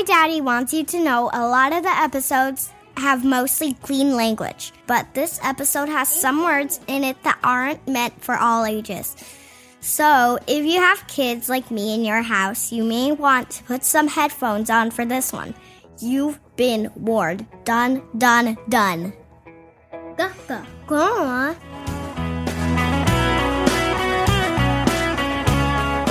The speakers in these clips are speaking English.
My daddy wants you to know a lot of the episodes have mostly clean language, but this episode has some words in it that aren't meant for all ages. So, if you have kids like me in your house, you may want to put some headphones on for this one. You've been warned. Done, done, done. Go, go on.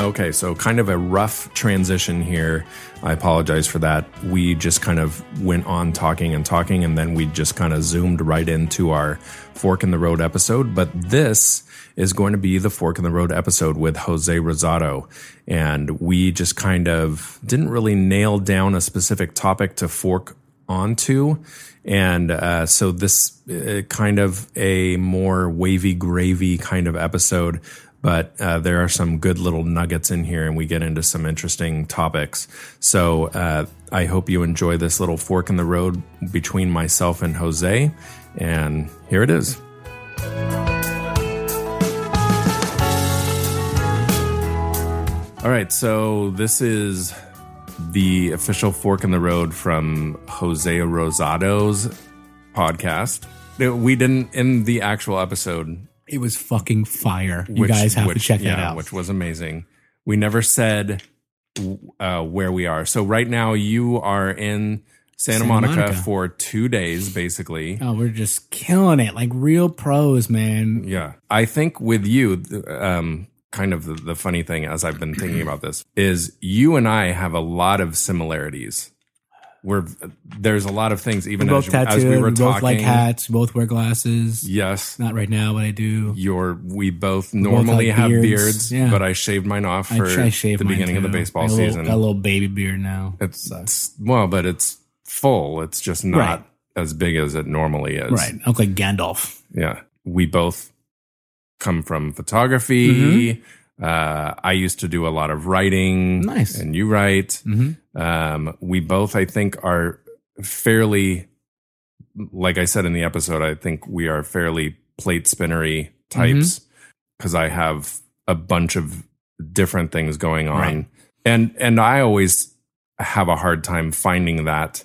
Okay, so kind of a rough transition here. I apologize for that. We just kind of went on talking and talking, and then we just kind of zoomed right into our Fork in the Road episode. But this is going to be the Fork in the Road episode with Jose Rosado. And we just kind of didn't really nail down a specific topic to fork onto. And uh, so this uh, kind of a more wavy gravy kind of episode but uh, there are some good little nuggets in here and we get into some interesting topics. So uh, I hope you enjoy this little fork in the road between myself and Jose. And here it is. All right, so this is the official fork in the road from Jose Rosado's podcast. We didn't, in the actual episode, it was fucking fire. You guys have which, to check yeah, that out. Which was amazing. We never said uh, where we are. So right now you are in Santa, Santa Monica, Monica. for two days, basically. oh, we're just killing it, like real pros, man. Yeah. I think with you, um, kind of the, the funny thing as I've been thinking about this is you and I have a lot of similarities. We're there's a lot of things even We're both as, tattooed. as we were we talking. both like hats. Both wear glasses. Yes. Not right now, but I do. You're we both normally have have beards. beards, Yeah. but I shaved mine off for I shave the beginning of the baseball got a little- season. Got a little baby beard now. It's, it's well, but it's full. It's just not Right. as big as it normally is. right. I look like Gandalf. Yeah. We both come from photography. Mm-hmm. Uh, I used to do a lot of writing. Nice. And you write. Mm-hmm. Um, we both, I think, are fairly, like I said in the episode, I think we are fairly plate spinnery types Mm-hmm. because I have a bunch of different things going on. Right. And, and I always have a hard time finding that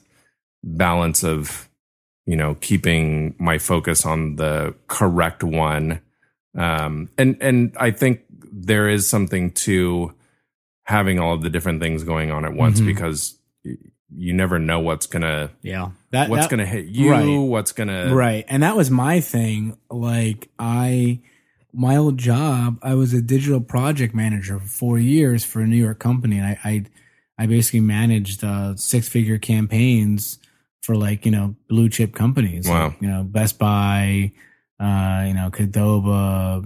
balance of, you know, keeping my focus on the correct one. Um, and, and I think there is something to having all of the different things going on at once Mhm. because you never know what's gonna Yeah. That, what's that- gonna hit you, right. what's gonna right and that was my thing like i my old job i was a digital project manager for four years for a new york company and i i, I basically managed uh six figure campaigns for like you know blue chip companies Wow. like, you know best buy uh you know Cadoba,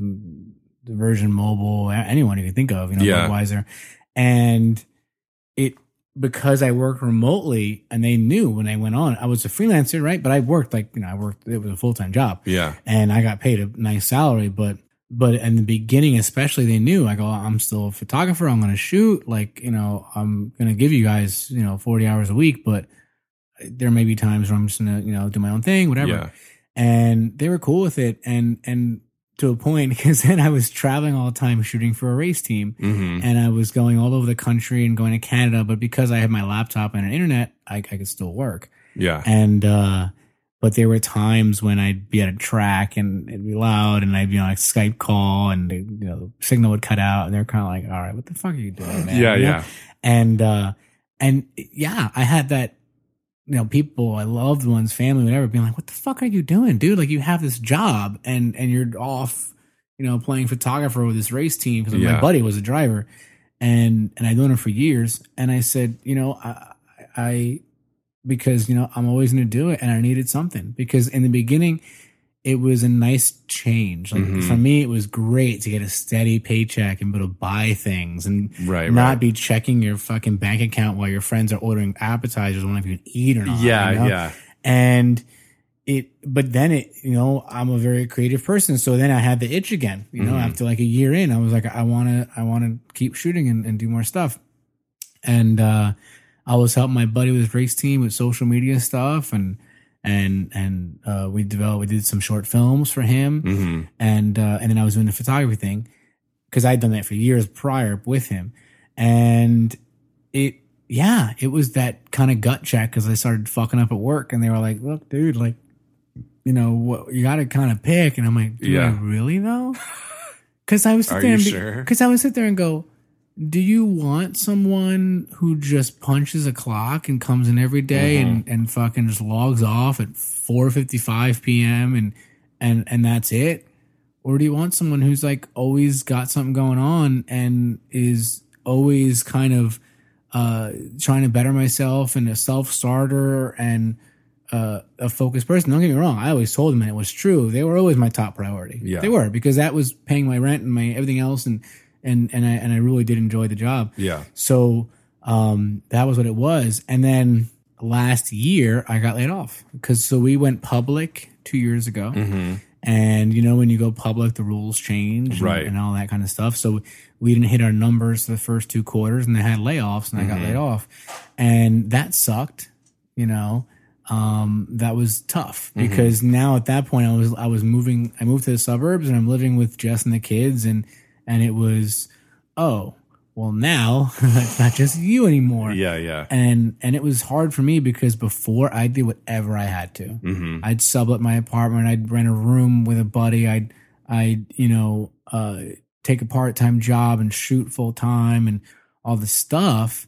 virgin mobile anyone you can think of you know Yeah. Budweiser. and it because I worked remotely and they knew when I went on, I was a freelancer, right? But I worked like, you know, I worked, it was a full time job yeah and I got paid a nice salary. But, but in the beginning, especially, they knew I go, oh, I'm still a photographer. I'm going to shoot. Like, you know, I'm going to give you guys, you know, 40 hours a week, but there may be times where I'm just going to, you know, do my own thing, whatever yeah and they were cool with it and and to a point because then I was traveling all the time shooting for a race team. Hmm and I was going all over the country and going to Canada but because I had my laptop and an internet I, I could still work. Yeah. And uh but there were times when I'd be at a track and it'd be loud and I'd be on a Skype call and you know the signal would cut out and they're kind of like all right what the fuck are you doing man? Yeah You know? yeah. And uh and yeah i had that you know people i loved ones family whatever being like what the fuck are you doing dude? Like you have this job and and you're off you know playing photographer with this race team because Yeah. my buddy was a driver and and i'd known him for years. And i said you know i i because you know i'm always going to do it and i needed something. Because in the beginning it was a nice change like Mhm. for me it was great to get a steady paycheck and be able to buy things and right not right be checking your fucking bank account while your friends are ordering appetizers, wondering if you can eat or not. yeah you know? yeah And it, but then it, you know, I'm a very creative person. So then I had the itch again, you know, Mhm. after like a year in, I was like, I want to, I want to keep shooting and, and do more stuff. And, uh, I was helping my buddy with his race team with social media stuff and, and, and, uh, we developed, we did some short films for him hmm and uh, and then I was doing the photography thing because I'd done that for years prior with him, and it yeah, it was that kind of gut check because I started fucking up at work, and they were like, "Look, dude, like, you know, what you got to kind of pick." And I'm like, "Do Yeah. I really though?" Because I was Are sit there you sure? Because I would sit there and go, "Do you want someone who just punches a clock and comes in every day Mm-hmm. and and fucking just logs off at 4:55 p.m. and and and that's it?" Or do you want someone who's like always got something going on and is always kind of uh, trying to better myself and a self starter and uh, a focused person? Don't get me wrong. I always told them, and it was true. They were always my top priority. Yeah. They were because that was paying my rent and my everything else, and and and I and I really did enjoy the job. Yeah. So um, that was what it was. And then last year I got laid off because so we went public two years ago. Mm-hmm. And you know, when you go public, the rules change and, Right. and all that kind of stuff. So we didn't hit our numbers for the first two quarters and they had layoffs and I got laid off. And that sucked, you know. Um, that was tough because now at that point I was I was moving I moved to the suburbs and I'm living with Jess and the kids and and it was oh well now it's not just you anymore Yeah. Yeah. and and it was hard for me because before I did whatever I had to. Mm-hmm. I'd sublet my apartment. I'd rent a room with a buddy. I'd I'd you know uh, take a part time job and shoot full time and all the stuff.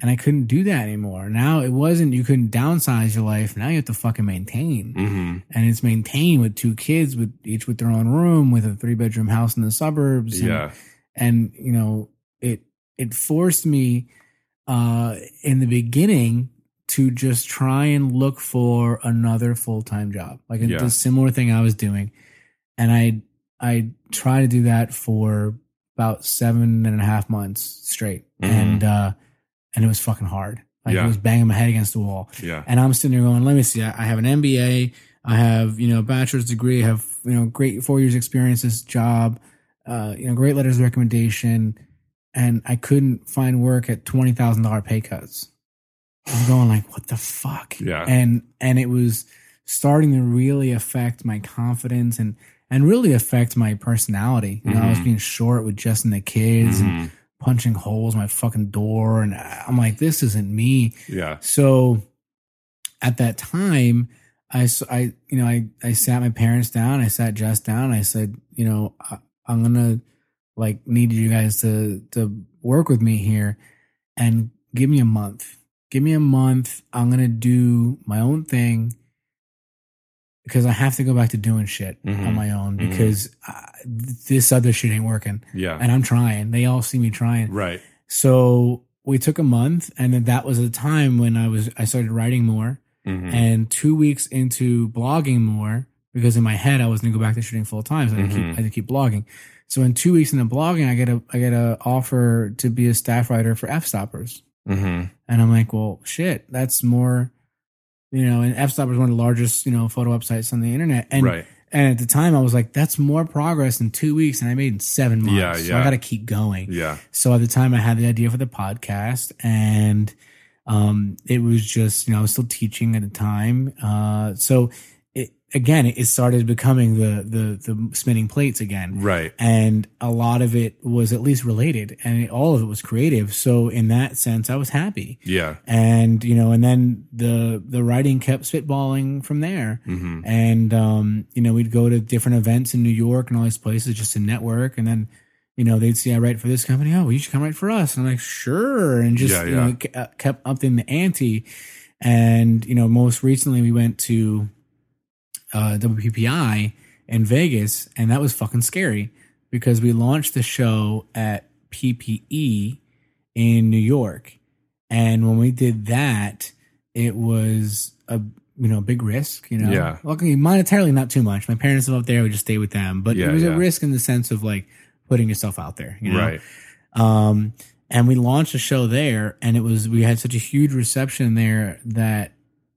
And I couldn't do that anymore. Now it wasn't you couldn't downsize your life. Now you have to fucking maintain, Mm-hmm. and it's maintained with two kids, with each with their own room, with a three bedroom house in the suburbs. and- Yeah. and you know it it forced me uh in the beginning to just try and look for another full-time job like Yeah. a, similar thing i was doing and i i tried to do that for about seven and a half months straight Mhm. and uh and it was fucking hard like Yeah. it was banging my head against the wall Yeah. and I'm sitting there going, let me see, I I have an MBA, I have, you know, a bachelor's degree, I have, you know, great four years experience, this job, uh, you know, great letters of recommendation. And I couldn't find work at $20,000 pay cuts. I'm going like, what the fuck? Yeah. And, and it was starting to really affect my confidence and, and really affect my personality. You know, I was Mhm. being short with just in the kids and Mhm. Punching holes in my fucking door. And I'm like, this isn't me. Yeah. So at that time, I, I- you know, I, I sat my parents down. I sat Jess down. I said, you know, I, I'm going to like need you guys to, to work with me here and give me a month. Give me a month. I'm going to do my own thing because I have to go back to doing shit Mhm. on my own Mhm. because uh, this other shit ain't working. Yeah. And I'm trying. They all see me trying. Right. So we took a month, and then that was a time when I was I started writing more. Mhm. And two weeks into blogging more, because in my head I was going to go back to shooting full time, so I had, to keep, Mhm. I had to keep blogging. So in two weeks into blogging, I get a I get a offer to be a staff writer for Fstoppers, Mhm. and I'm like, well, shit, that's more. You know, and Fstoppers is one of the largest, you know, photo websites on the internet. And right. and at the time I was like, that's more progress in two weeks than I made in seven months. Yeah, yeah. So I gotta keep going. Yeah. So at the time, I had the idea for the podcast, and um, it was just you know I was still teaching at the time. Uh, so again, it started becoming the the the spinning plates again, Right. and a lot of it was at least related, and it, all of it was creative. So in that sense, I was happy, Yeah. and you know, and then the the writing kept spitballing from there. Mm-hmm. And um, you know, we'd go to different events in New York and all these places just to network. And then, you know, they'd see I write for this company. Oh, well, you should come write for us. And I'm like, sure. And just Yeah, you know, uh, kept upping the ante. And you know, most recently we went to uh, WPPI in Vegas, and that was fucking scary because we launched the show at PPE in New York, and when we did that, it was a you know big risk. You know, Yeah. luckily monetarily not too much. My parents live up there; we just stay with them, but Yeah, it was yeah. a risk in the sense of like putting yourself out there. You know? Right. Um, and we launched a show there, and it was we had such a huge reception there that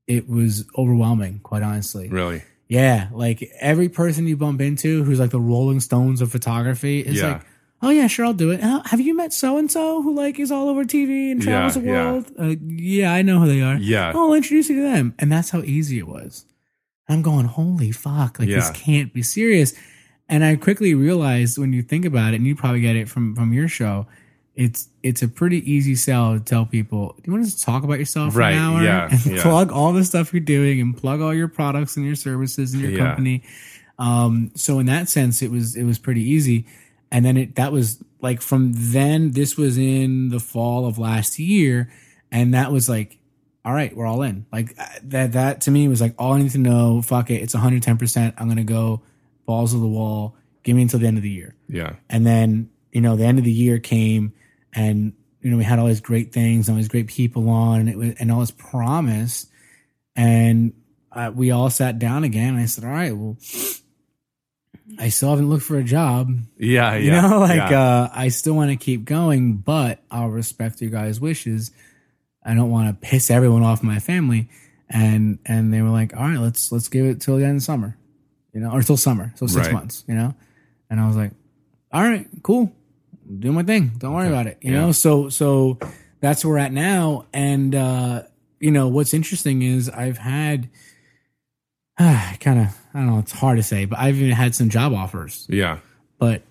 it was overwhelming, quite honestly. Really. Yeah, like every person you bump into who's like the Rolling Stones of photography is Yeah. like, oh yeah, sure, I'll do it. Uh, have you met so and so who like is all over TV and travels Yeah, the yeah. world? Uh, yeah, I know who they are. Yeah. Oh, I'll introduce you to them, and that's how easy it was. I'm going, holy fuck, like this can't be serious. And I quickly realized when you think about it, and you probably get it from from your show, it's it's a pretty easy sell to tell people. Do you want to talk about yourself Right, for an hour yeah, and yeah. plug all the stuff you're doing and plug all your products and your services and your Yeah. company? Um, so in that sense, it was it was pretty easy. And then it that was like from then. This was in the fall of last year, and that was like, all right, we're all in. Like uh, that that to me was like all I need to know. Fuck it, it's 110. percent I'm gonna go balls of the wall. Give me until the end of the year. Yeah. And then, you know, the end of the year came and, you know, we had all these great things and all these great people on and it was, and all this promise. And uh, we all sat down again. And I said, all right, well, I still haven't looked for a job. Yeah. You yeah. know, like, yeah. uh, I still want to keep going, but I'll respect your guys' wishes. I don't want to piss everyone off my family. And, and they were like, all right, let's, let's give it till the end of summer, you know, or till summer. So six Right. months, you know? And I was like, all right, cool. Do my thing. Don't worry Okay. about it. You Yeah. know, so so that's where we're at now. And uh, you know, what's interesting is I've had uh, kind of I don't know, it's hard to say, but I've even had some job offers, yeah. but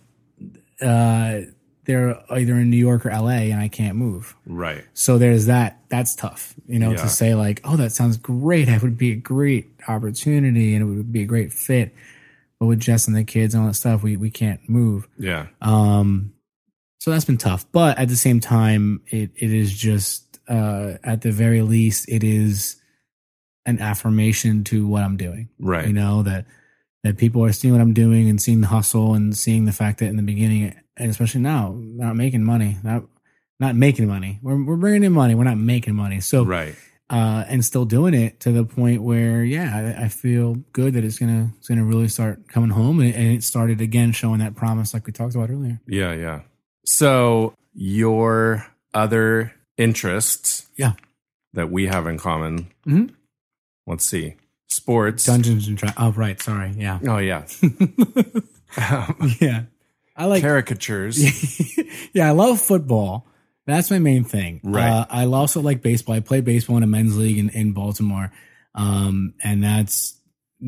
uh they're either in New York or LA and I can't move. Right. So there's that. That's tough, you know, Yeah. to say like, oh, that sounds great. That would be a great opportunity and it would be a great fit. But with Jess and the kids and all that stuff, we, we can't move. Yeah. Um, so that's been tough. But at the same time, it, it is just, uh, at the very least, it is an affirmation to what I'm doing. Right. You know, that, that people are seeing what I'm doing and seeing the hustle and seeing the fact that in the beginning, and especially now, not making money, not, not making money. We're, we're bringing in money. We're not making money. So, right. uh, and still doing it to the point where, yeah, I, I feel good that it's gonna it's gonna really start coming home, and, and it started again showing that promise, like we talked about earlier. Yeah. Yeah. So your other interests Yeah. that we have in common. Mhm. Let's see. Sports. Dungeons and Dragons. Oh, right. Sorry. Yeah. Oh yeah. yeah. I like. Caricatures. yeah, I love football. That's my main thing. Right. Uh, I also like baseball. I play baseball in a men's league in, in Baltimore, um, and that's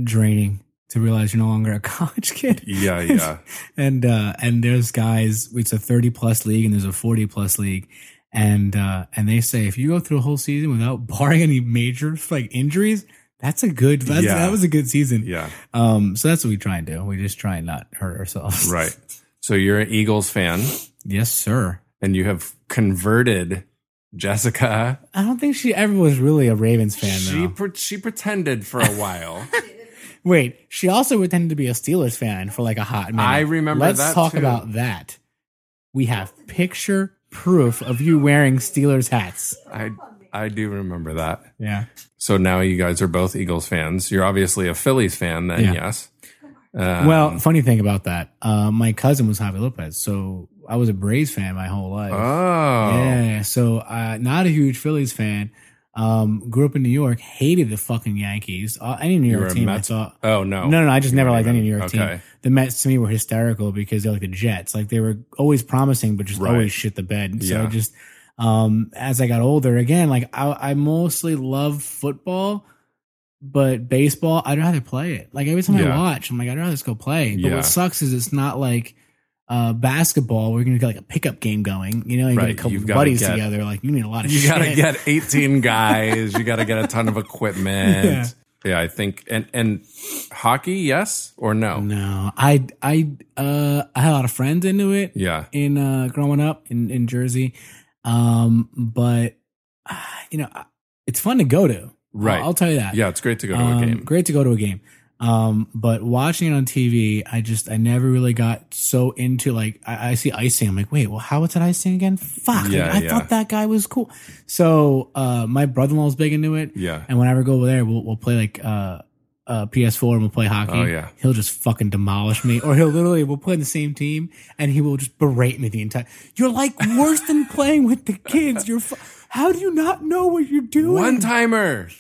draining to realize you're no longer a college kid. Yeah. Yeah. and uh and there's guys it's a 30 plus league and there's a 40 plus league and uh and they say if you go through a whole season without barring any major like injuries that's a good that's, Yeah. that was a good season Yeah. um so that's what we try and do we just try and not hurt ourselves Right. So you're an Eagles fan yes sir and you have converted Jessica. i don't think she ever was really a ravens fan She though pre- she pretended for a while. Wait she also pretended to be a steelers fan for like a hot minute I remember let's that talk too. about that we have picture proof of you wearing steelers hats I I do remember that. yeah So now you guys are both Eagles fans. You're obviously a Phillies fan then, Yeah. yes. Um, Well, funny thing about that, uh, my cousin was Javy Lopez, so I was a Braves fan my whole life. Oh. Yeah, so uh, not a huge Phillies fan. Um, grew up in New York, hated the fucking Yankees. Uh, any New York team I Mets- saw. Oh no. No, no, I just You never liked any New York okay. team. The Mets to me were hysterical because they're like the Jets. Like they were always promising, but just Right. always shit the bed. So Yeah. Just, um, as I got older, again, like I, I mostly love football, but baseball, I'd rather play it. Like every time Yeah. I watch, I'm like, I'd rather just go play. But Yeah. what sucks is it's not like, uh, basketball, we're gonna get like a pickup game going. You know, you Right. get a couple of buddies get- together. Like you need a lot of You shit. got to get 18 guys. You got to get a ton of equipment. Yeah. Yeah. I think and and hockey, yes or no? No, I, I, uh, I had a lot of friends into it. Yeah. in uh growing up in in Jersey. Um but uh, you know, it's fun to go to. Right. I'll, I'll tell you that. Yeah, it's great to go to Um, a game. Great to go to a game. Um but watching it on TV, I just I never really got so into like I, I see icing. I'm like, wait, well, how was it icing again? Fuck. like, I yeah. thought that guy was cool. So uh my brother in law's big into it. Yeah. And whenever I go over there, we'll we'll play like uh uh, PS4 and we'll play hockey. Oh, yeah. He'll just fucking demolish me, or he'll literally we'll play in the same team and he will just berate me the entire. You're like worse than playing with the kids. You're. Fu- How do you not know what you're doing? One timer.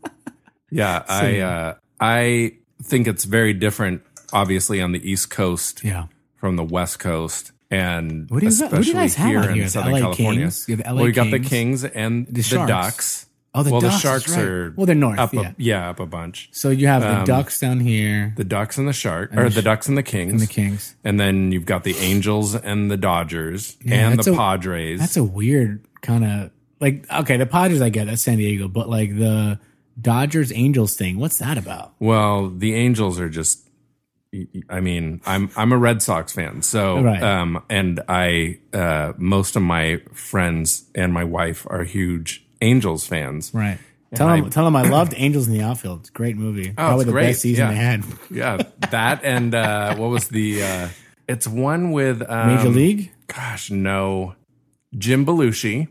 yeah, I uh I think it's very different obviously on the East Coast Yeah. from the West Coast and What do you got- what do especially you guys here in here? Southern LA California. Kings? You have the LA well, you got the Kings, and the, Sharks. Ducks. Oh, the well, Ducks, the Sharks right. are well, they're north. up, yeah. a, yeah, up a bunch. So you have the Um, Ducks down here The Ducks and the Shark, or the the Ducks and the Kings, and the Kings. and then you've got the Angels and the Dodgers Yeah, and the a- Padres. That's a weird kind of like. Okay, the Padres, I get that's San Diego, but like the Dodgers Angels thing, what's that about? Well, the Angels are just. I mean, I'm I'm a Red Sox fan, so Right. um, and I uh, most of my friends and my wife are huge Angels fans. Right. Tell I- them, tell them I loved Angels in the Outfield. It's a great movie. Probably it's the great, best season yeah. they had. Yeah, that and uh, what was the? Uh, it's one with um, Major League. Gosh, no, Jim Belushi.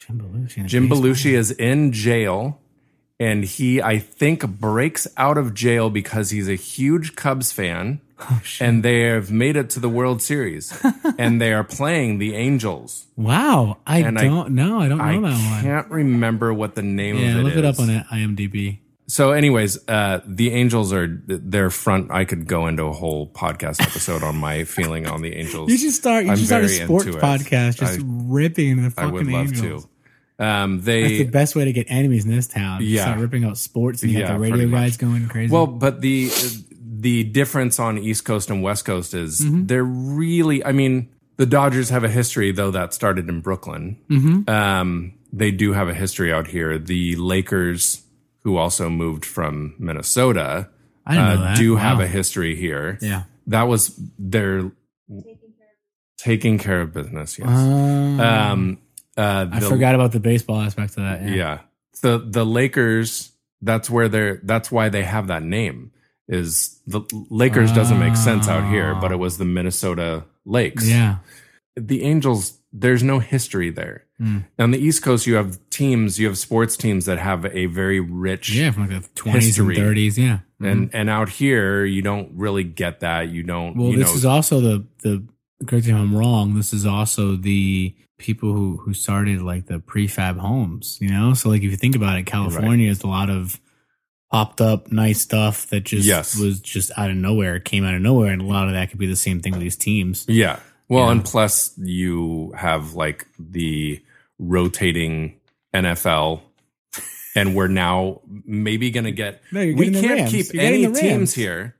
Jim Belushi. Jim baseball. Belushi is in jail, and he, I think, breaks out of jail because he's a huge Cubs fan, Oh, and they have made it to the World Series, and they are playing the Angels. Wow, I And don't know. I don't know I that one. can't remember what the name Yeah, of it look it up on IMDb. So, anyways, uh, the Angels are their front. I could go into a whole podcast episode on my feeling on the Angels. You should start. You I'm should start a sports podcast, just I- ripping the I fucking would love Angels. to. Um, they That's the best way to get enemies in this town. Yeah. start ripping out sports, and you Yeah, got the pretty radio guys going crazy. Well, but the the difference on East Coast and West Coast is Mm-hmm. they're really. I mean, the Dodgers have a history, though that started in Brooklyn. Mm-hmm. Um, they do have a history out here. The Lakers, who also moved from Minnesota, I didn't know uh, that. do Wow. have a history here. yeah. That was their taking care of business. Yes. Um, Um, uh, I forgot about the baseball aspect of that. Yeah. yeah. The the Lakers, that's where they're that's why they have that name. Is the Lakers doesn't make sense out here, but it was the Minnesota Lakes. Yeah. The Angels, there's no history there. Hmm. On the East Coast, you have teams, you have sports teams that have a very rich Yeah, from like the twenties and thirties. Yeah. and and out here you don't really get that. You don't Well, you this know is also the the correct me if I'm wrong. This is also the people who who started like the prefab homes. You know, so like if you think about it, California is a lot of popped up nice stuff that just Yes. was just out of nowhere, came out of nowhere, and a lot of that could be the same thing with these teams. Yeah. Well, Yeah. and plus you have like the rotating NFL, and we're now maybe going to get. No, you're we can't Rams. keep You're any the teams Rams. here,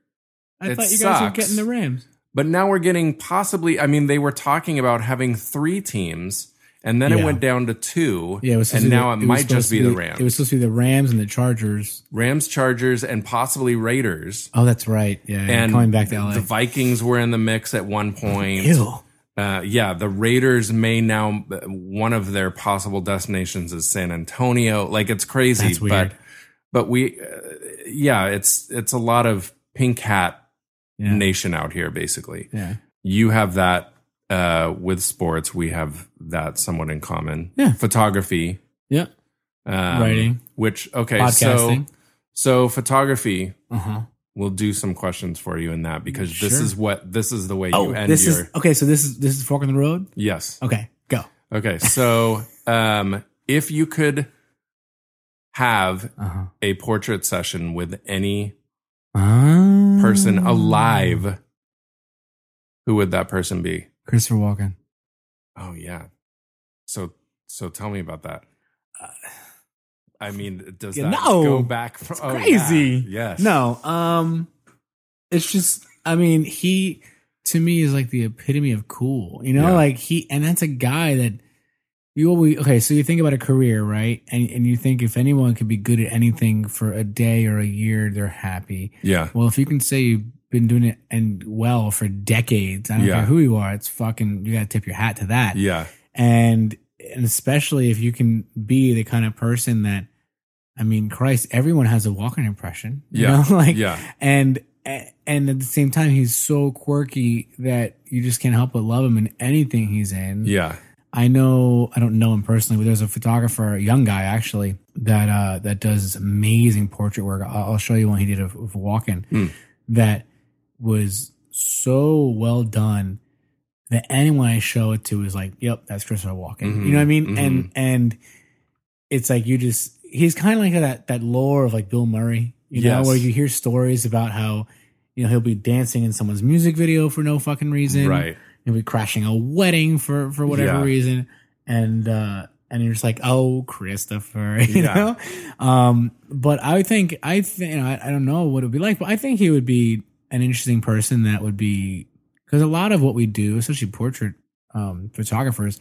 I It thought you guys were getting the Rams. But now we're getting possibly. I mean, they were talking about having three teams, and then it went down to two. Yeah, it was and to now the- it, was might just to be the Rams, It was supposed to be the Rams and the Chargers. Rams, Chargers, and possibly Raiders. Oh, that's right. Yeah, yeah. And coming back to LA. the Vikings were in the mix at one point. Ew. Uh, yeah, the Raiders may now one of their possible destinations is San Antonio. Like it's crazy, That's weird. but but we, uh, yeah, it's it's a lot of pink hat Yeah. nation out here. Basically, Yeah. you have that uh, with sports. We have that somewhat in common. Yeah. photography, Yeah. um, Writing. which okay, so Podcasting. so photography. Uh huh. We'll do some questions for you in that because this is what this is the way Oh, you end this your is okay. So this is this is fork in the road. yes. Okay, go. Okay, so um, if you could have Uh huh. a portrait session with any Uh, person alive, who would that person be? Christopher Walken. Oh yeah. So so tell me about that. I mean, does Yeah, that no. go back? From, oh, yeah. crazy. Yes. No, um, it's just. I mean, he to me is like the epitome of cool. You know, Yeah. like he, and that's a guy that you always okay. So you think about a career, right? And and you think if anyone could be good at anything for a day or a year, they're happy. Yeah. Well, if you can say you've been doing it and well for decades, I don't Yeah. care who you are, it's fucking you got to tip your hat to that. Yeah. And and especially if you can be the kind of person that, I mean, Christ, everyone has a Walken impression. You Yeah. know? like Yeah. and and at the same time, he's so quirky that you just can't help but love him in anything he's in. Yeah. I know I don't know him personally, but there's a photographer, a young guy actually, that uh that does amazing portrait work. I'll, I'll show you one he did of, of Walken Hmm. that was so well done that anyone I show it to is like, "Yep, that's Christopher Walken." Mhm, You know what I mean? mhm. And and it's like you just he's kind of like that that lore of like Bill Murray, you know, Yes. where you hear stories about how you know he'll be dancing in someone's music video for no fucking reason, Right. He'll be crashing a wedding for for whatever Yeah. reason, and uh and you're just like, oh, Christopher, you Yeah. know. Um, but I think I think you know, I, I don't know what it would be like, but I think he would be an interesting person that would be because a lot of what we do, especially portrait um, photographers,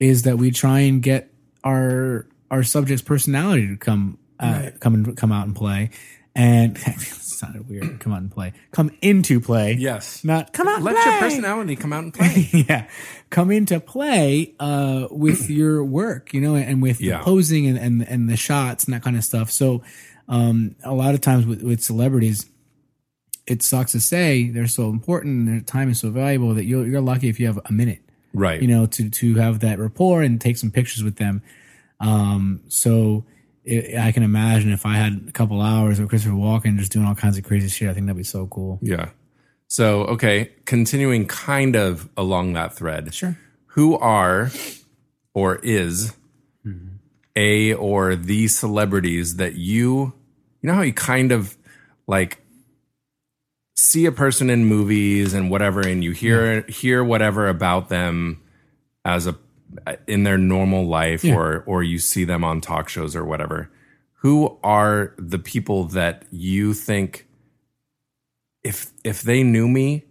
is that we try and get our our subject's personality to come uh, come and come out and play, and sounded weird. Come out and play. Come into play. Yes. Not come out. and Let your personality come out and play. yeah, come into play uh, with your work, you know, and with Yeah. the posing and, and and the shots and that kind of stuff. So, um, a lot of times with, with celebrities, it sucks to say they're so important and their time is so valuable that you're you're lucky if you have a minute, right. you know, to to have that rapport and take some pictures with them. Um, so. It, I can imagine if I had a couple hours of Christopher Walken just doing all kinds of crazy shit. I think that'd be so cool. Yeah. So, okay, continuing kind of along that thread. Sure. Who are or is mm-hmm. a or the celebrities that you you know how you kind of like see a person in movies and whatever and you hear hear whatever about them as a in their normal life Yeah. or or you see them on talk shows or whatever who are the people that you think if if they knew me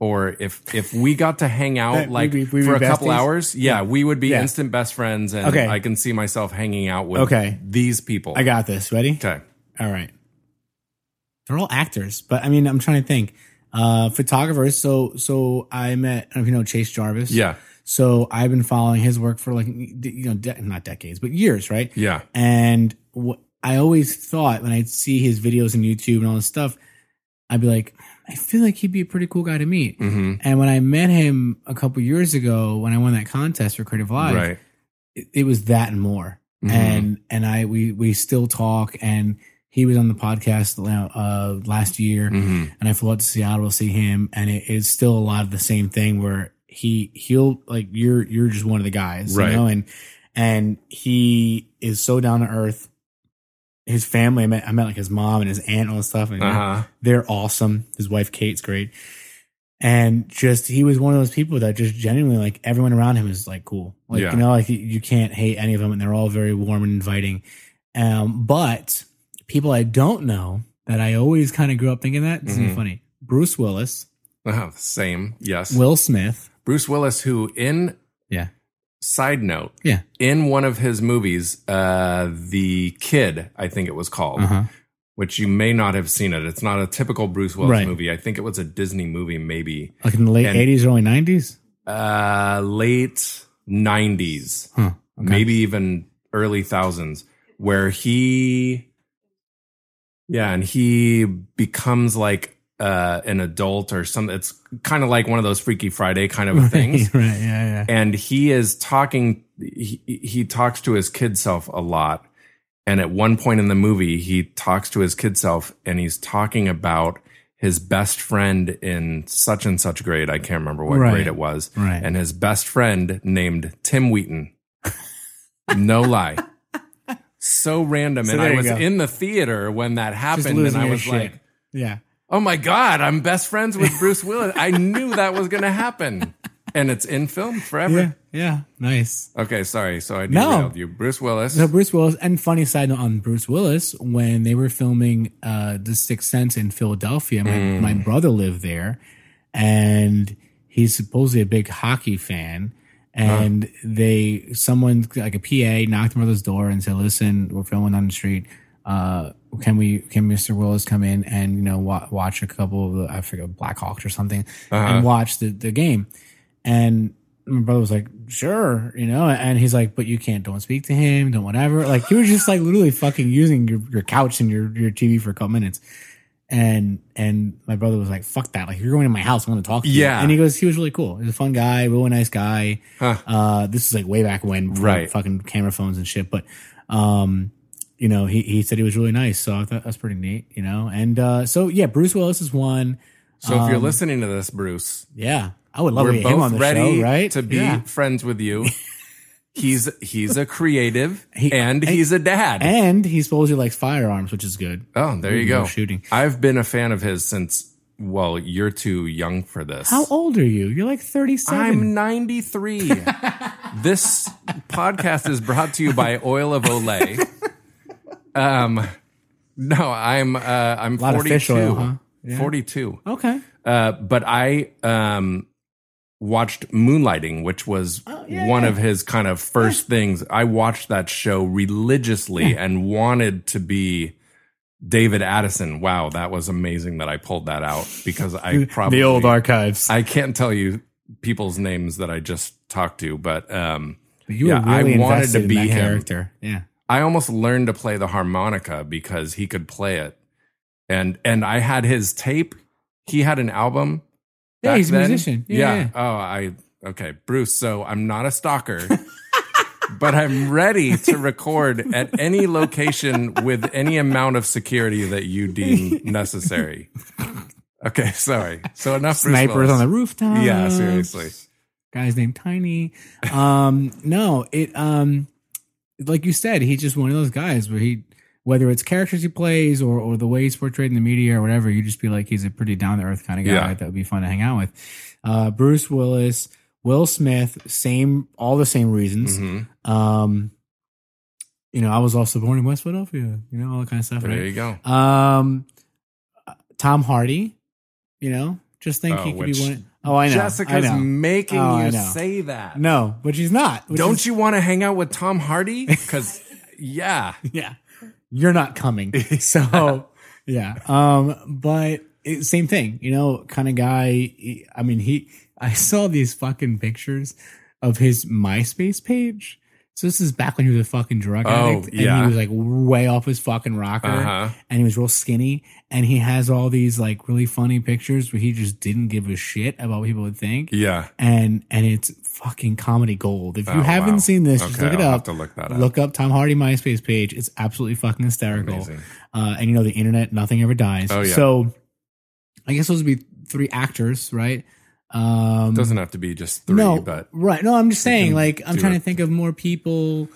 or if if we got to hang out We'd like be- we'd for a be couple besties? hours yeah, we would be Yeah. instant best friends and Okay. i can see myself hanging out with Okay. these people I got this. Ready? okay All right. They're all actors, but I mean, I'm trying to think. Uh, photographers. So, so I met, I don't know if you know Chase Jarvis. yeah So I've been following his work for like, you know, de- not decades, but years, right? yeah And what I always thought when I'd see his videos on YouTube and all this stuff, I'd be like, I feel like he'd be a pretty cool guy to meet. hmm And when I met him a couple years ago, when I won that contest for Creative Live, right it, it was that and more. Mhm. And and I we we still talk. And he was on the podcast uh, last year, hmm and I flew out to Seattle to see him. And it is still a lot of the same thing where he he'll like you're you're just one of the guys, Right. you know. And and he is so down to earth. His family, I met, I met like his mom and his aunt and all this stuff, and uh-huh they're awesome. His wife Kate's great. And just he was one of those people that just genuinely like everyone around him is like cool. Like Yeah. you know, like you- can't hate any of them and they're all very warm and inviting. Um, but people I don't know that I always kind of grew up thinking that, this Mhm. funny. Bruce Willis, uh same yes Will Smith. Bruce willis who in Yeah. side note Yeah. in one of his movies uh the kid i think it was called Uh-huh. which you may not have seen it it's not a typical bruce willis Right. movie i think it was a disney movie maybe Like in the late 80s, early 90s. uh late 90s Huh. Okay. maybe even early thousands where he yeah and he becomes like uh an adult or something it's kind of like one of those freaky friday kind of things right. Yeah. Yeah. and he is talking he, he talks to his kid self a lot and at one point in the movie he talks to his kid self and he's talking about his best friend in such and such grade i can't remember what Right. grade it was Right. and his best friend named tim wheaton no lie so random So and i was go. in the theater when that happened and i was like yeah. Oh my god i'm best friends with bruce willis i knew that was gonna happen and it's in film forever Yeah. Yeah. Nice. Okay, sorry. So I No. derailed you. Bruce Willis. No, Bruce Willis, and funny side note on Bruce Willis, when they were filming uh, The Sixth Sense in Philadelphia, my, Mm. my brother lived there, and he's supposedly a big hockey fan. And they, someone like a PA knocked my brother's door and said, "Listen, we're filming on the street. Uh, can we, can Mr. Willis come in and you know wa- watch a couple of the, I forget Blackhawks or something, Uh-huh. and watch the the game?" And my brother was like, sure, you know, and he's like, but you can't, don't speak to him, don't whatever. Like he was just like literally fucking using your, your couch and your, your TV for a couple minutes. And, and my brother was like, fuck that. Like you're going to my house. I want to talk to you. Yeah. And he goes, he was really cool. He's a fun guy, really nice guy. Huh. Uh, this is like way back when, Right. Fucking camera phones and shit. But, um, you know, he, he said he was really nice. So I thought that's pretty neat, you know? And, uh, so yeah, Bruce Willis is one. So if you're Um, listening to this, Bruce, Yeah. I would love to we're get him on both the ready show, right? to be Yeah. friends with you. He's he's a creative He- and he's a dad. And he supposedly likes firearms, which is good. oh, there you go. shooting. I've been a fan of his since. Well, you're too young for this. How old are you? You're like 37. I'm 93. this podcast is brought to you by Oil of Olay. Um, no, I'm uh, I'm lot of 42. fish oil, huh? Yeah. 42. Okay. Uh, but I um watched Moonlighting, which was Oh, yeah, one yeah. of his kind of first things. I watched that show religiously and wanted to be David Addison. Wow, that was amazing that I pulled that out because I probably the old archives. I can't tell you people's names that I just talked to, but um you yeah, were really I wanted invested to in be that him. character. Yeah. I almost learned to play the harmonica because he could play it. And and I had his tape. He had an album. Yeah, he's a then. musician. Yeah, yeah. Oh, I okay, Bruce. So I'm not a stalker, but I'm ready to record at any location with any amount of security that you deem necessary. Okay, sorry. So enough Snipers on the rooftop. Yeah, seriously. Guy's named Tiny. Um, no, it um like you said, he's just one of those guys where he whether it's characters he plays or or the way he's portrayed in the media or whatever, you just be like he's a pretty down to earth kind of guy Yeah. that would be fun to hang out with. Uh Bruce Willis, Will Smith, same all the same reasons. Mhm. Um you know, I was also born in West Philadelphia, you know, all that kind of stuff. There Right? you go. Um, Tom Hardy, you know, just think Oh, he could which be one. Oh, I know. Jessica's I know. making Oh, you say that. No, but she's not. Don't is- you want to hang out with Tom Hardy? Because yeah, Yeah, you're not coming. So yeah. Um, but it, same thing. You know, kind of guy. he- I mean, he. I saw these fucking pictures of his MySpace page. So this is back when he was a fucking drug Oh, addict, and yeah. he was like way off his fucking rocker, Uh-huh. and he was real skinny, and he has all these like really funny pictures where he just didn't give a shit about what people would think, yeah. and and it's fucking comedy gold. If you Oh, haven't wow. seen this, just look it I'll up. have to look that up. Look up Tom Hardy MySpace page. It's absolutely fucking hysterical. Uh, and you know the internet, nothing ever dies. Oh, yeah. So I guess those would be three actors, right? Um, Doesn't have to be just three, no, but right? No, I'm just saying. Like I'm trying it. to think of more people.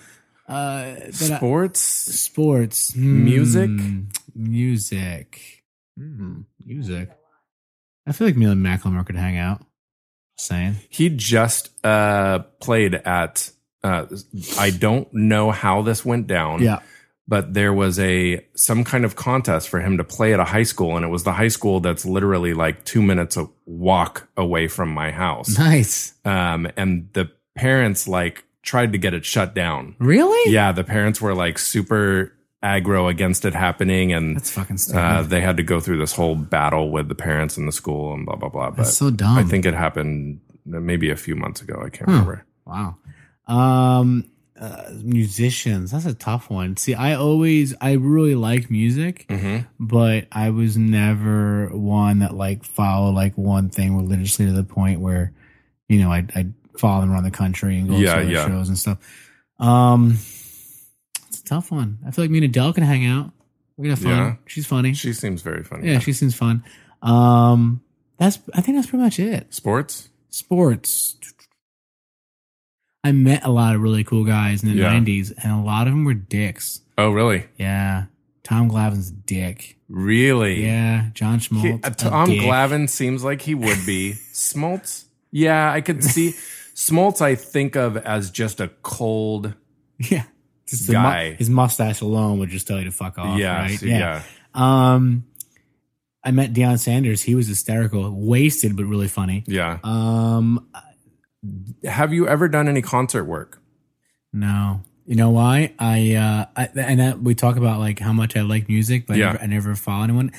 Uh, that I- sports. sports, Music? Hmm, music, Hmm, music. I feel like me and Macklemore could hang out. Saying. He just uh, played at. Uh, I don't know how this went down. Yeah. But there was a some kind of contest for him to play at a high school, and it was the high school that's literally like two minutes a walk away from my house. Nice. Um, and the parents like tried to get it shut down. Really? Yeah, the parents were like super aggro against it happening, and That's fucking stupid. uh, they had to go through this whole battle with the parents in the school and blah blah blah. But That's so dumb. I think it happened maybe a few months ago. I can't Hmm. remember. Wow. Um, uh, musicians. That's a tough one. See, I always, I really like music, hmm but I was never one that like followed like one thing religiously to the point where, you know, I'd, I'd follow them around the country and go Yeah, to other yeah. shows and stuff. Um, it's a tough one. I feel like me and Adele can hang out. We can have fun. Yeah. She's funny. She seems very funny. yeah, she seems fun. Um, that's, I think that's pretty much it. Sports. sports. I met a lot of really cool guys in the Yeah. 90s, and a lot of them were dicks. Oh, really? Yeah. Tom Glavine's a dick. Really? Yeah. John He- Smoltz. uh, a Tom dick. Glavine seems like he would be. Smoltz? Yeah, I could see. Smoltz, I think of as just a cold. Yeah. Just the mu- Guy. his mustache alone would just tell you to fuck off. yeah, Right? yeah. Um, I met Deion Sanders. He was hysterical, wasted, but really funny. Yeah. Um, Have you ever done any concert work? No. You know why? I uh I, and that we talk about like how much I like music, but Yeah. I, never, I never follow anyone.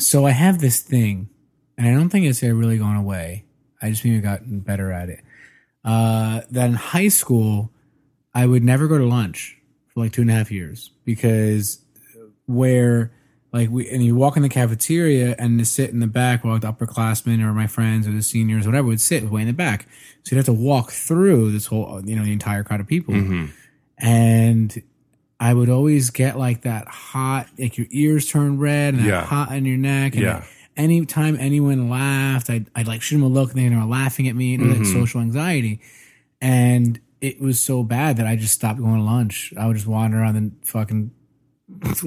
So I have this thing, and I don't think it's ever really gone away. I just maybe gotten better at it. Uh, that in high school, I would never go to lunch for like two and a half years because where like we and you walk in the cafeteria and to sit in the back while the upperclassmen or my friends or the seniors whatever would sit way in the back so you'd have to walk through this whole you know the entire crowd of people Mm-hmm. and I would always get like that hot like your ears turn red and that Yeah. hot in your neck and Yeah. anytime anyone laughed I'd, I'd like shoot them a look and they were laughing at me and Mm-hmm. like social anxiety and it was so bad that I just stopped going to lunch I would just wander around the fucking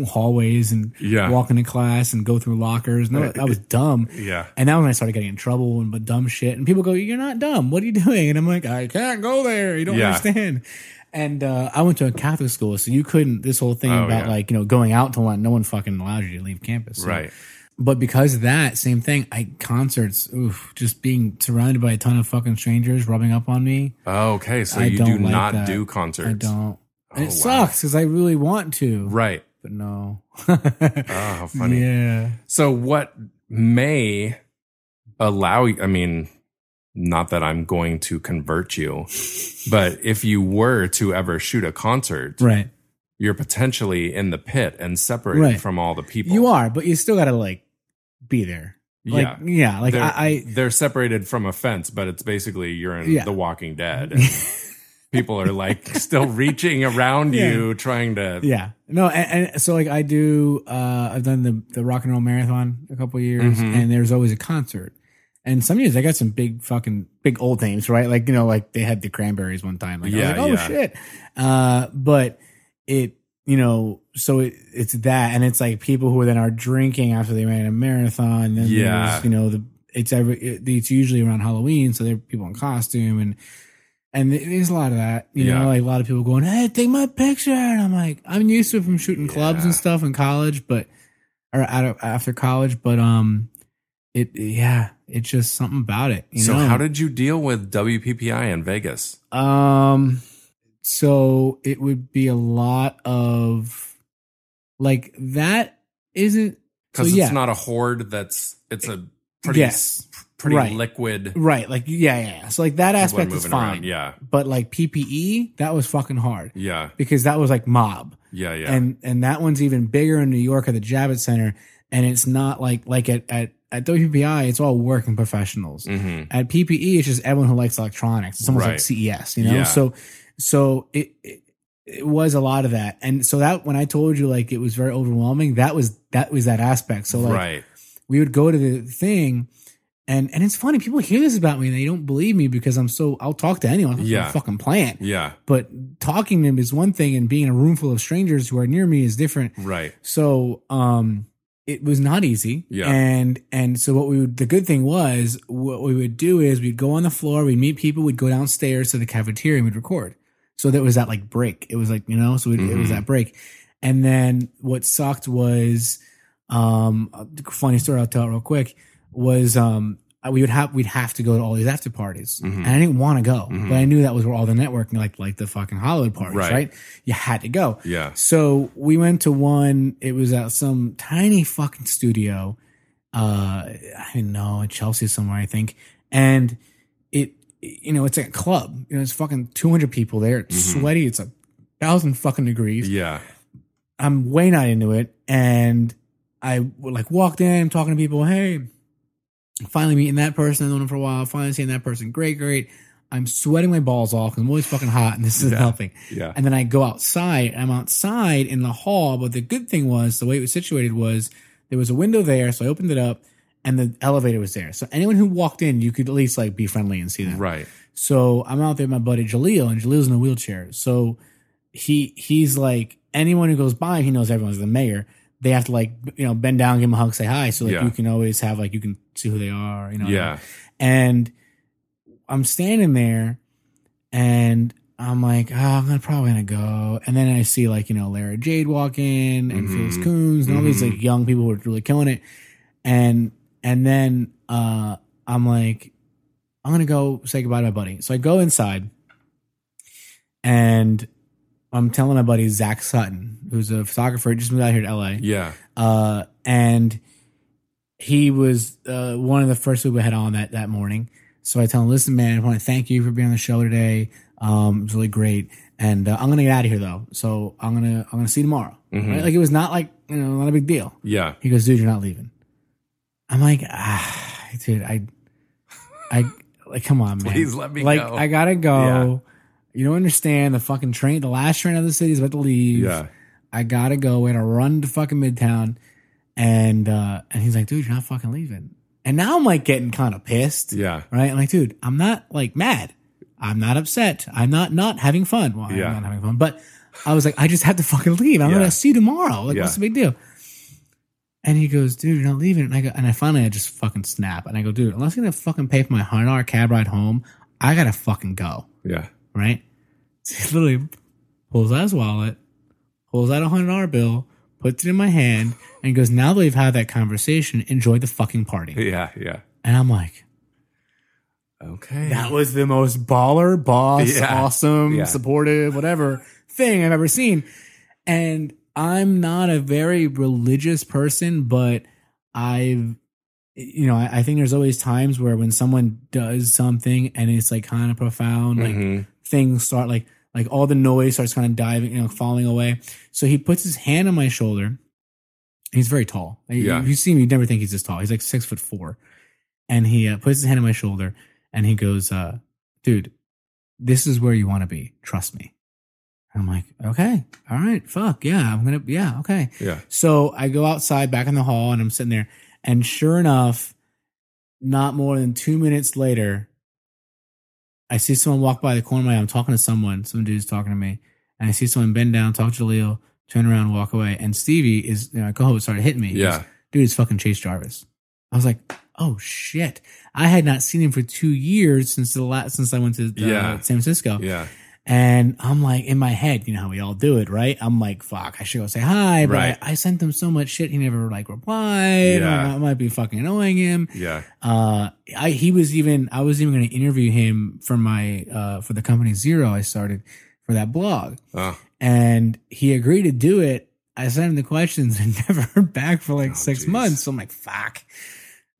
hallways and Yeah. walk into class and go through lockers. No, I was dumb. Yeah. And now when I started getting in trouble and but dumb shit, and people go, "You're not dumb. What are you doing?" And I'm like, "I can't go there. You don't Yeah. understand." And uh, I went to a Catholic school, so you couldn't. This whole thing Oh, about yeah. like you know going out to one, no one fucking allowed you to leave campus. So- Right. But because of that, same thing. I concerts, oof, just being surrounded by a ton of fucking strangers rubbing up on me. Oh, okay. So I you do like not that. do concerts. I don't. And Oh, it wow. sucks because I really want to, Right. But no. Oh, how funny. Yeah. So what may allow you, I mean, not that I'm going to convert you, but if you were to ever shoot a concert, Right. you're potentially in the pit and separated Right. from all the people. You are, but you still got to like be there. Like, yeah. yeah. Like they're, I, I they're separated from a fence, but it's basically you're in Yeah. The Walking Dead. People are like still reaching around Yeah. you, trying to. Yeah. No, and, and so like I do uh I've done the the rock and roll marathon a couple of years Mhm. and there's always a concert. And some years I got some big fucking big old names, right? Like, you know, like they had the cranberries one time. Like, Yeah, like, oh yeah. shit. Uh but it you know, so it, it's that, and it's like people who then are drinking after they ran a marathon. And Yeah. you know, the it's every it, it's usually around Halloween, so there are people in costume, and and there's a lot of that. You Yeah. know, like a lot of people going, "Hey, take my picture," and I'm like, I'm used to it from shooting clubs Yeah. and stuff in college, but or out of, after college, but um, it yeah, it's just something about it. You so know? how did you deal with WPPI in Vegas? Um, so it would be a lot of like that isn't so Because yeah it's not a horde. That's it's a pretty Yes. Pretty Right. liquid. right like yeah yeah so like that aspect is fine around. Yeah, but like PPE that was fucking hard yeah, because that was like mob yeah, yeah. and and that one's even bigger in New York at the Javits Center and it's not like like at at at WPI it's all working professionals hmm at PPE, it's just everyone who likes electronics. It's almost like CES, you know. Yeah. So, so it, it it was a lot of that, and so that when I told you like it was very overwhelming, that was that was that aspect. So like right. we would go to the thing, and and it's funny people hear this about me and they don't believe me because I'm so I'll talk to anyone. I'm Yeah. fucking plant. Yeah, But talking to them is one thing, and being in a room full of strangers who are near me is different. right. So, um, it was not easy. Yeah. And, and so what we would, the good thing was what we would do is we'd go on the floor, we'd meet people, we'd go downstairs to the cafeteria and we'd record. So there was that like break. It was like, you know, so we'd, it was Mhm. that break. And then what sucked was, um, a funny story I'll tell it real quick was, um, we would have, we'd have to go to all these after parties Mhm. and I didn't want to go, Mhm. but I knew that was where all the networking, like, like the fucking Hollywood parties, Right. right? You had to go. Yeah, So we went to one. It was at some tiny fucking studio. Uh, I don't know, in Chelsea somewhere, I think. And it, you know, it's a club. You know, it's fucking two hundred people there. It's Mhm. sweaty. It's a thousand fucking degrees. yeah, I'm way not into it. And I like walked in, talking to people. Hey, finally meeting that person. I've known him for a while. Finally seeing that person. Great, great. I'm sweating my balls off because I'm always fucking hot, and this isn't Yeah. helping. yeah. And then I go outside. I'm outside in the hall, but the good thing was the way it was situated was there was a window there, so I opened it up, and the elevator was there. So anyone who walked in, you could at least like be friendly and see them. Right. So I'm out there with my buddy Jaleel, and Jaleel's in a wheelchair. So he he's like anyone who goes by, he knows everyone's the mayor. They have to like you know bend down, give him a hug, say hi. So like Yeah. you can always have like you can see who they are. You know. Yeah. And I'm standing there and I'm like, oh, I'm gonna probably gonna go. And then I see like, you know, Lara Jade walk in and Mhm. Felix Kunze and all these Mhm. like young people who are really killing it. And and then uh I'm like, I'm gonna go say goodbye to my buddy. So I go inside and I'm telling my buddy Zach Sutton, who's a photographer, just moved out here to LA Yeah. uh, and he was uh, one of the first people we had on that that morning. So I tell him, "Listen, man, I want to thank you for being on the show today. Um, it was really great, and uh, I'm gonna get out of here though. So I'm gonna I'm gonna see you tomorrow. Mhm. Right? Like it was not like you know not a big deal. Yeah. He goes, dude, you're not leaving. I'm like, ah, dude, I, I like, come on, man. Please let me like, go. I gotta go. Yeah. You don't understand the fucking train. The last train out of the city is about to leave. Yeah. I gotta go. We're gonna run to fucking Midtown. And uh and he's like, dude, you're not fucking leaving. And now I'm like getting kind of pissed. Yeah. Right? I'm like, dude, I'm not like mad. I'm not upset. I'm not not having fun. Well, Yeah. I'm not having fun. But I was like, I just have to fucking leave. I'm Yeah. gonna see you tomorrow. Like, Yeah. what's the big deal? And he goes, dude, you're not leaving. And I go, and I finally I just fucking snap. And I go, dude, unless you're gonna fucking pay for my hundred dollar cab ride home, I gotta fucking go. Yeah. Right? So he literally pulls out his wallet, pulls out a hundred dollar bill, puts it in my hand, and goes, "Now that we've had that conversation, enjoy the fucking party." Yeah, yeah. And I'm like, Okay. that was the most baller, boss, Yeah. awesome, Yeah. supportive, whatever thing I've ever seen. And I'm not a very religious person, but I've, you know, I, I think there's always times where when someone does something and it's like kind of profound, like Mhm. Things start like, like all the noise starts kind of diving, you know, falling away. So he puts his hand on my shoulder. He's very tall. Yeah. If you see him, you'd never think he's this tall. He's like six foot four. And he uh, puts his hand on my shoulder and he goes, uh, dude, this is where you want to be. Trust me. I'm like, okay, all right, fuck, yeah, I'm gonna, yeah, okay. Yeah. So I go outside back in the hall and I'm sitting there, and sure enough, not more than two minutes later, I see someone walk by the corner of my eye. I'm talking to someone, some dude's talking to me, and I see someone bend down, talk to Leo, turn around, walk away, and Stevie is, you know, my co-host started hitting me. Yeah. goes, dude, it's fucking Chase Jarvis. I was like, oh shit. I had not seen him for two years since the last, since I went to uh, Yeah. San Francisco. Yeah. And I'm like, in my head, you know how we all do it, right? I'm like, fuck, I should go say hi, but Right. I, I sent him so much shit, he never like replied. Yeah. I might be fucking annoying him. Yeah. Uh, I he was even I was even going to interview him for my uh for the company Zero I started for that blog, Oh, and he agreed to do it. I sent him the questions and never heard back for like Oh, six geez. months. So I'm like, fuck.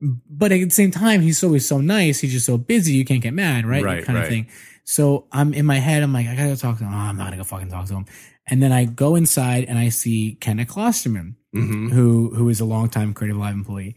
But at the same time, he's always so nice. He's just so busy. You can't get mad, right? Right, kind right. of thing. So I'm in my head. I'm like, I gotta go talk to him. Oh, I'm not gonna go fucking talk to him. And then I go inside and I see Kenna Klosterman, hmm who who is a longtime Creative Live employee.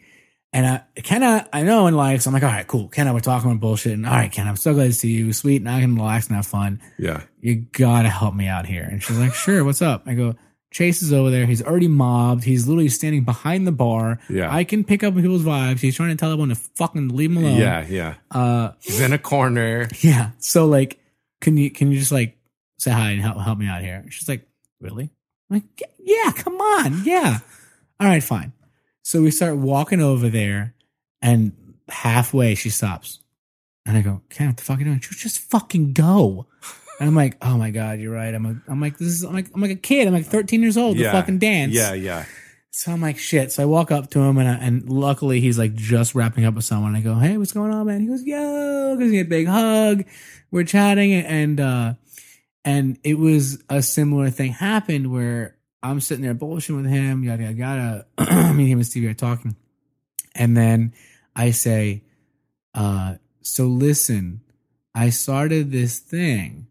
And I, Kenna, I know and life, so I'm like, all right, cool. Kenna, we're talking about bullshit. And all right, Kenna, I'm so glad to see you. Sweet. Now I can relax and have fun. Yeah. You gotta help me out here. And she's like, sure, what's up? I go, Chase is over there. He's already mobbed. He's literally standing behind the bar. Yeah. I can pick up people's vibes. He's trying to tell everyone to fucking leave him alone. Yeah. Yeah. Uh, He's in a corner. yeah. So like, can you can you just like say hi and help help me out here? She's like, really? I'm like, yeah, come on, yeah. All right, fine. So we start walking over there, and halfway she stops, and I go, Ken, what the fuck are you doing? Just fucking go. And I'm like, oh my god, you're right. I'm a, I'm like this is I'm like I'm like a kid. I'm like 13 years old. Yeah. To fucking dance. Yeah. Yeah. So I'm like, shit. So I walk up to him and, I, and luckily he's like just wrapping up with someone. I go, hey, what's going on, man? He goes, yo, gives me a big hug. We're chatting and, uh, and it was a similar thing happened where I'm sitting there bullshitting with him, yada, yada, yada. Me and him and Stevie are talking. And then I say, uh, so listen, I started this thing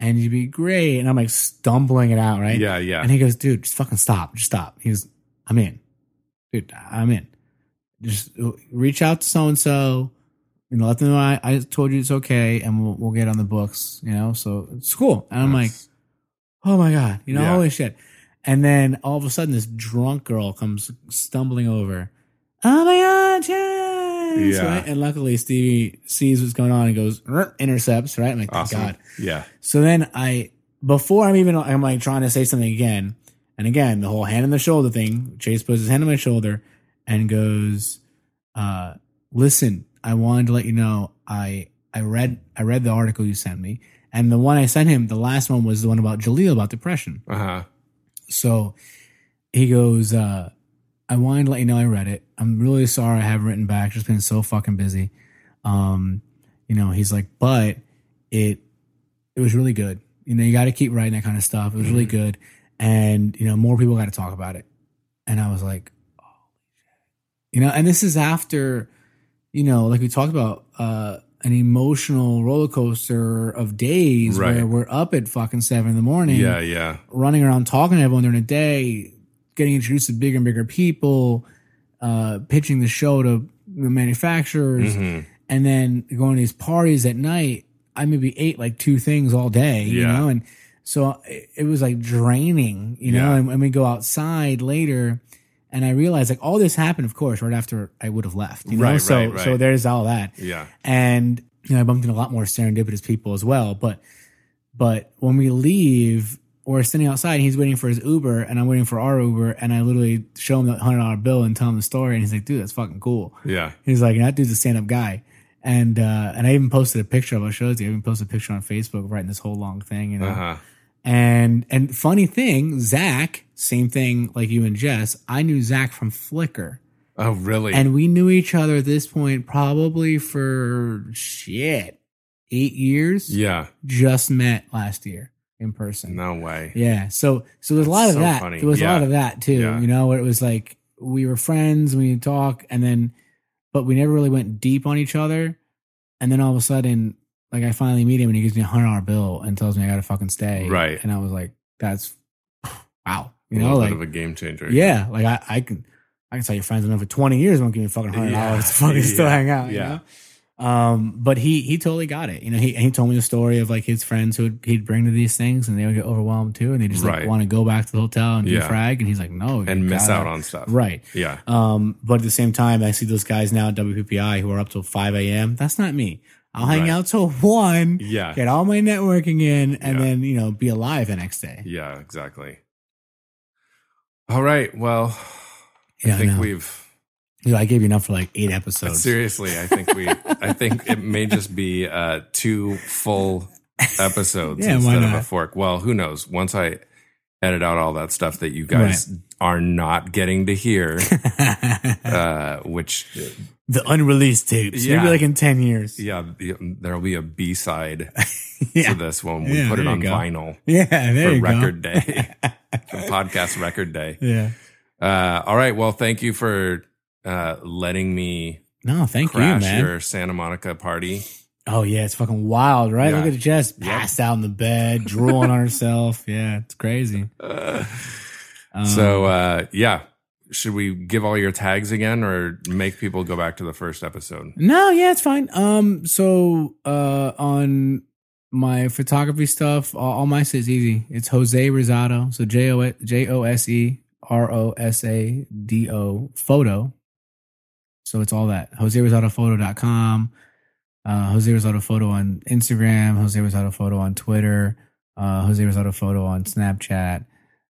and you'd be great. And I'm like stumbling it out, right? Yeah. Yeah. And he goes, dude, just fucking stop. Just stop. He goes, I'm in. Dude, I'm in. Just uh, reach out to so and so. You know, let them know I, I told you it's okay and we'll, we'll get on the books, you know? So it's cool. And I'm like, oh my God, you know, Yeah. holy shit. And then all of a sudden, this drunk girl comes stumbling over. Oh my God, Chance! Yeah. Right? And luckily, Stevie sees what's going on and goes, "Er," intercepts, right? I'm like, awesome. God. Yeah. So then I, before I'm even, I'm like trying to say something again. And again, the whole hand on the shoulder thing. Chase puts his hand on my shoulder and goes, uh, listen, I wanted to let you know, I, I read, I read the article you sent me. And the one I sent him, the last one was the one about Jaleel about depression. Uh huh. So he goes, uh, I wanted to let you know I read it. I'm really sorry I haven't written back. Just been so fucking busy. Um, you know, he's like, but it it was really good. You know, you got to keep writing that kind of stuff. It was really good, and you know, more people got to talk about it. And I was like, oh, you know, and this is after, you know, like we talked about, uh, an emotional roller coaster of days Right. where we're up at fucking seven in the morning Yeah. Yeah. running around talking to everyone during the day, getting introduced to bigger and bigger people, uh, pitching the show to the manufacturers, hmm and then going to these parties at night. I maybe ate like two things all day, you Yeah. know, and so it, was like draining, you know. Yeah. And when we go outside later, and I realized like all this happened, of course, right after I would have left, you know. Right, so right, right. so there's all that Yeah. and you know I bumped into a lot more serendipitous people as well. But but when we leave, we're sitting outside. And he's waiting for his Uber, and I'm waiting for our Uber. And I literally show him the hundred dollar bill and tell him the story, and he's like, "Dude, that's fucking cool." Yeah. He's like, "That dude's a stand up guy." And uh, and I even posted a picture of. I showed you. I even posted a picture on Facebook writing this whole long thing, you know. Uh huh. And and funny thing, Zach, same thing like you and Jess. I knew Zach from Flickr. Oh, really? And we knew each other at this point probably for shit, eight years. yeah. Just met last year in person. No way. Yeah. So so there's a lot That's of so that. funny. There was a lot of that too. Yeah. You know, where it was like we were friends, we talk, and then but we never really went deep on each other. And then all of a sudden, like I finally meet him and he gives me a hundred dollar bill and tells me I gotta fucking stay. Right. And I was like, that's wow. You know, like of a game changer. yeah, like I, I can I can tell your friends I've known for twenty years won't give me a fucking hundred dollars to fucking still hang out. you Yeah. know? Um, but he he totally got it. You know, he he told me the story of like his friends who would, he'd bring to these things and they would get overwhelmed too, and they just like Right. want to go back to the hotel and Yeah. defrag, and he's like, no, And miss out on stuff. right. Yeah. Um, but at the same time, I see those guys now at WPPI who are up till five a.m. That's not me. I'll hang Right. out till one, Yeah. get all my networking in, and Yeah. then you know be alive the next day. Yeah, exactly. All right. Well, Yeah, I think no. we've Know, I gave you enough for like eight episodes. seriously, I think we I think it may just be uh two full episodes Yeah, instead of a fork. Well, who knows? Once I edit out all that stuff that you guys are not getting to hear, uh, which the unreleased tapes. Yeah. Maybe like in ten years. yeah, there'll be a B side Yeah. to this when we Yeah, put it on vinyl Yeah, there for record go. day, for podcast record day. Yeah. Uh, all right. Well, thank you for uh, letting me No, thank you, man. your Santa Monica party. Oh yeah, it's fucking wild, right? Yeah. Look at Jess Yep. passed out in the bed, drooling on herself. Yeah, it's crazy. Um, so, uh, yeah. Should we give all your tags again or make people go back to the first episode? no, yeah, it's fine. Um, so uh, on my photography stuff, all, all my shit is easy. It's Jose Rosado. So J O J O S E R O S A D O photo. So it's all that. JoseRosadoPhoto.com. Uh, Jose Rosado Photo on Instagram. Jose Rosado Photo on Twitter. Uh, Jose Rosado Photo on Snapchat.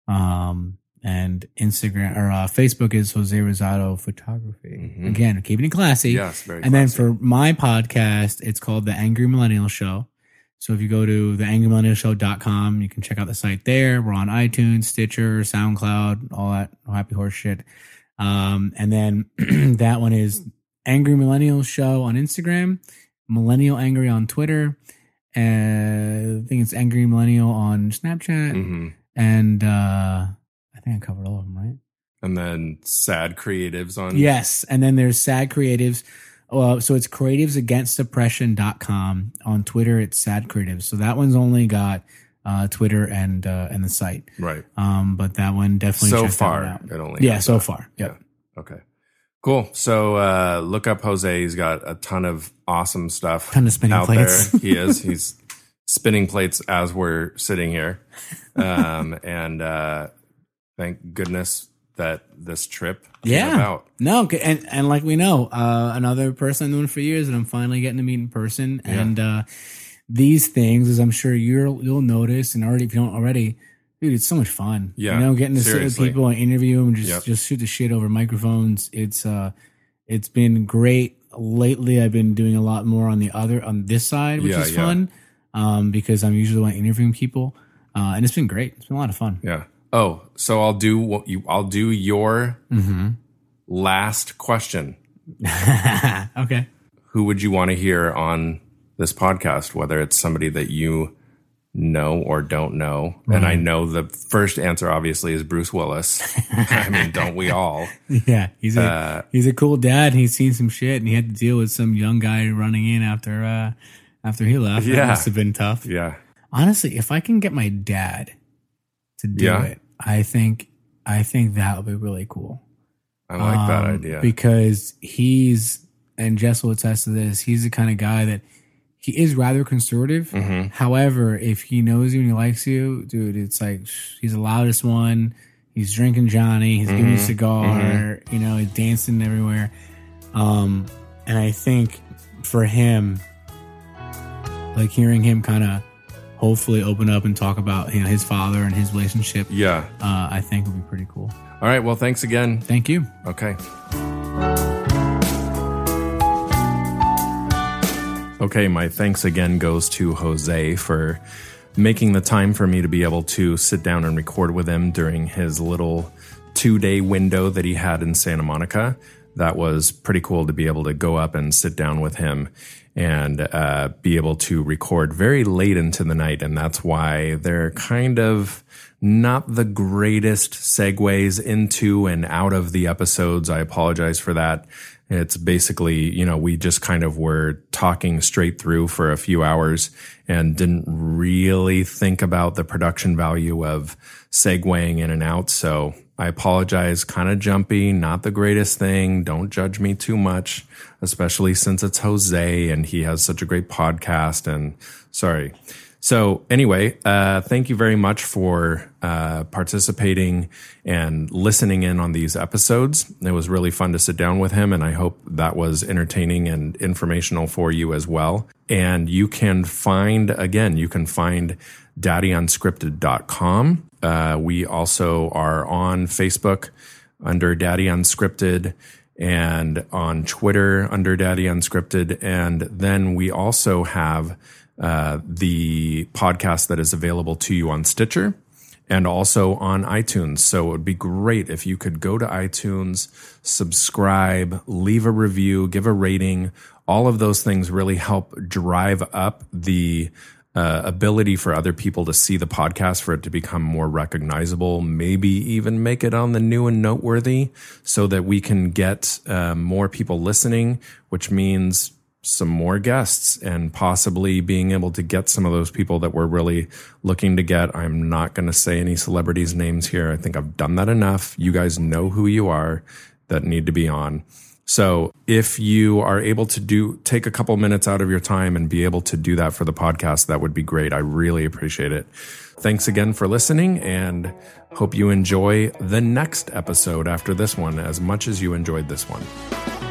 Um, and Instagram or uh, Facebook is Jose Rosado Photography. Mhm. Again, keeping it classy. Yes, very And then for my podcast, it's called The Angry Millennial Show. So if you go to theangrymillennialshow.com, you can check out the site there. We're on iTunes, Stitcher, SoundCloud, all that happy horse shit. Um, and then that one is Angry Millennial Show on Instagram, Millennial Angry on Twitter. Uh, I think it's Angry Millennial on Snapchat. Mhm. And uh, I think I covered all of them, right? And then sad creatives on. Yes. And then there's Sad Creatives. Well, so it's creativesagainstdepression.com. On Twitter, it's Sad Creatives. So that one's only got uh, Twitter and uh, and the site. Right. Um, but that one definitely So check that one far, out. it only. Yeah, so that. far. Yep. Okay. Cool. So uh, look up Jose. He's got a ton of awesome stuff. Ton of spinning out plates. there. He is. He's spinning plates as we're sitting here. Um, and uh, thank goodness that this trip came Yeah. about. No, and and like we know, uh, another person I've known for years, and I'm finally getting to meet in person. Yeah. And uh, these things, as I'm sure you'll you'll notice, and already if you don't already, dude, it's so much fun. Yeah, you know, getting to sit with people and interview them, and just Yep. just shoot the shit over microphones. It's uh, it's been great. Lately, I've been doing a lot more on the other on this side, which Yeah, is yeah. fun. Um, because I'm usually the one interviewing people, uh, and it's been great. It's been a lot of fun. Yeah. Oh, so I'll do what you. I'll do your Mm-hmm. last question. okay. Who would you want to hear on this podcast? Whether it's somebody that you know or don't know, and I know the first answer obviously is Bruce Willis. I mean, don't we all? Yeah, he's a Uh, he's a cool dad. And he's seen some shit, and he had to deal with some young guy running in after uh after he left. Yeah, That must have been tough. Yeah. Honestly, if I can get my dad to do Yeah. it, I think I think that would be really cool. I like that Um, idea. because he's and Jess will attest to this. He's the kind of guy that he is rather conservative. Mhm. However, if he knows you and he likes you, dude, it's like he's the loudest one. He's drinking Johnny. He's giving you a cigar. You know, he's dancing everywhere. Um, and I think for him, like hearing him kind of hopefully open up and talk about you know his father and his relationship, yeah. uh, I think would be pretty cool. All right. Well, thanks again. Thank you. Okay. Okay, my thanks again goes to Jose for making the time for me to be able to sit down and record with him during his little two day window that he had in Santa Monica. That was pretty cool to be able to go up and sit down with him and uh, be able to record very late into the night. And that's why they're kind of not the greatest segues into and out of the episodes. I apologize for that. It's basically, you know, we just kind of were talking straight through for a few hours and didn't really think about the production value of segueing in and out. So I apologize. Kind of jumpy, not the greatest thing. Don't judge me too much, especially since it's Jose and he has such a great podcast. And sorry. So anyway, uh, thank you very much for uh, participating and listening in on these episodes. It was really fun to sit down with him, and I hope that was entertaining and informational for you as well. And you can find again, you can find daddyunscripted.com. Uh, we also are on Facebook under Daddy Unscripted and on Twitter under Daddy Unscripted. And then we also have uh, the podcast that is available to you on Stitcher and also on iTunes. So it would be great if you could go to iTunes, subscribe, leave a review, give a rating. All of those things really help drive up the uh, ability for other people to see the podcast, for it to become more recognizable, maybe even make it on the new and noteworthy so that we can get uh, more people listening, which means some more guests and possibly being able to get some of those people that we're really looking to get. I'm not going to say any celebrities' names here. I think I've done that enough. You guys know who you are that need to be on. So if you are able to do take a couple minutes out of your time and be able to do that for the podcast, that would be great. I really appreciate it. Thanks again for listening and hope you enjoy the next episode after this one as much as you enjoyed this one.